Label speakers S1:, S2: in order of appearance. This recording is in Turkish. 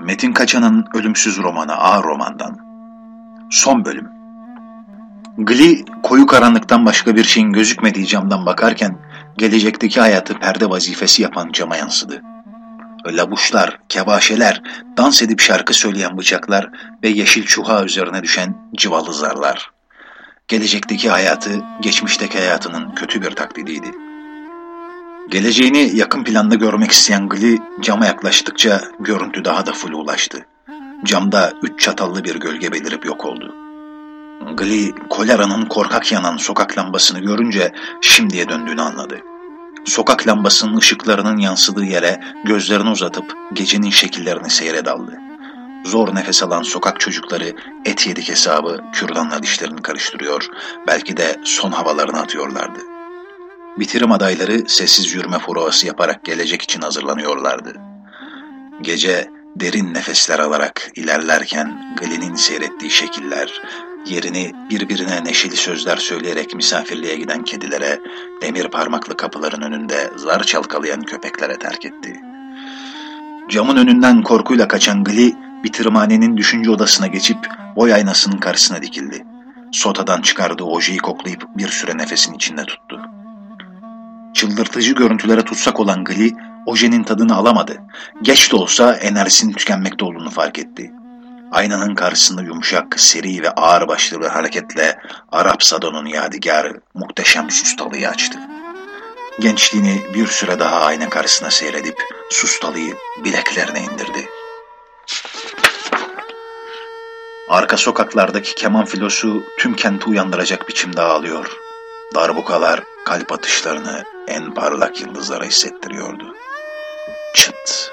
S1: Metin Kaçan'ın ölümsüz romanı A romandan. Son bölüm. Gli koyu karanlıktan başka bir şeyin gözükmediği camdan bakarken gelecekteki hayatı perde vazifesi yapan cama yansıdı. Labuşlar, kebaşeler, dans edip şarkı söyleyen bıçaklar ve yeşil çuha üzerine düşen cıvalı zarlar. Gelecekteki hayatı geçmişteki hayatının kötü bir taklidiydi. Geleceğini yakın planda görmek isteyen Gli cama yaklaştıkça görüntü daha da ulaştı. Camda üç çatallı bir gölge belirip yok oldu. Gli, koleranın korkak yanan sokak lambasını görünce şimdiye döndüğünü anladı. Sokak lambasının ışıklarının yansıdığı yere gözlerini uzatıp gecenin şekillerini seyre daldı. Zor nefes alan sokak çocukları et yedik hesabı kürdanla dişlerini karıştırıyor, belki de son havalarını atıyorlardı. Bitirim adayları sessiz yürüme provası yaparak gelecek için hazırlanıyorlardı. Gece derin nefesler alarak ilerlerken Glen'in seyrettiği şekiller, yerini birbirine neşeli sözler söyleyerek misafirliğe giden kedilere, demir parmaklı kapıların önünde zar çalkalayan köpeklere terk etti. Camın önünden korkuyla kaçan Gli, bitirmanenin düşünce odasına geçip boy aynasının karşısına dikildi. Sotadan çıkardığı ojeyi koklayıp bir süre nefesin içinde tuttu. Çıldırtıcı görüntülere tutsak olan Gli, ojenin tadını alamadı. Geç de olsa enerjisinin tükenmekte olduğunu fark etti. Aynanın karşısında yumuşak, seri ve ağır başlı hareketle Arap Sadon'un yadigarı muhteşem sustalıyı açtı. Gençliğini bir süre daha ayna karşısına seyredip sustalıyı bileklerine indirdi. Arka sokaklardaki keman filosu tüm kenti uyandıracak biçimde ağlıyor. Darbukalar kalp atışlarını en parlak yıldızlara hissettiriyordu. Çıt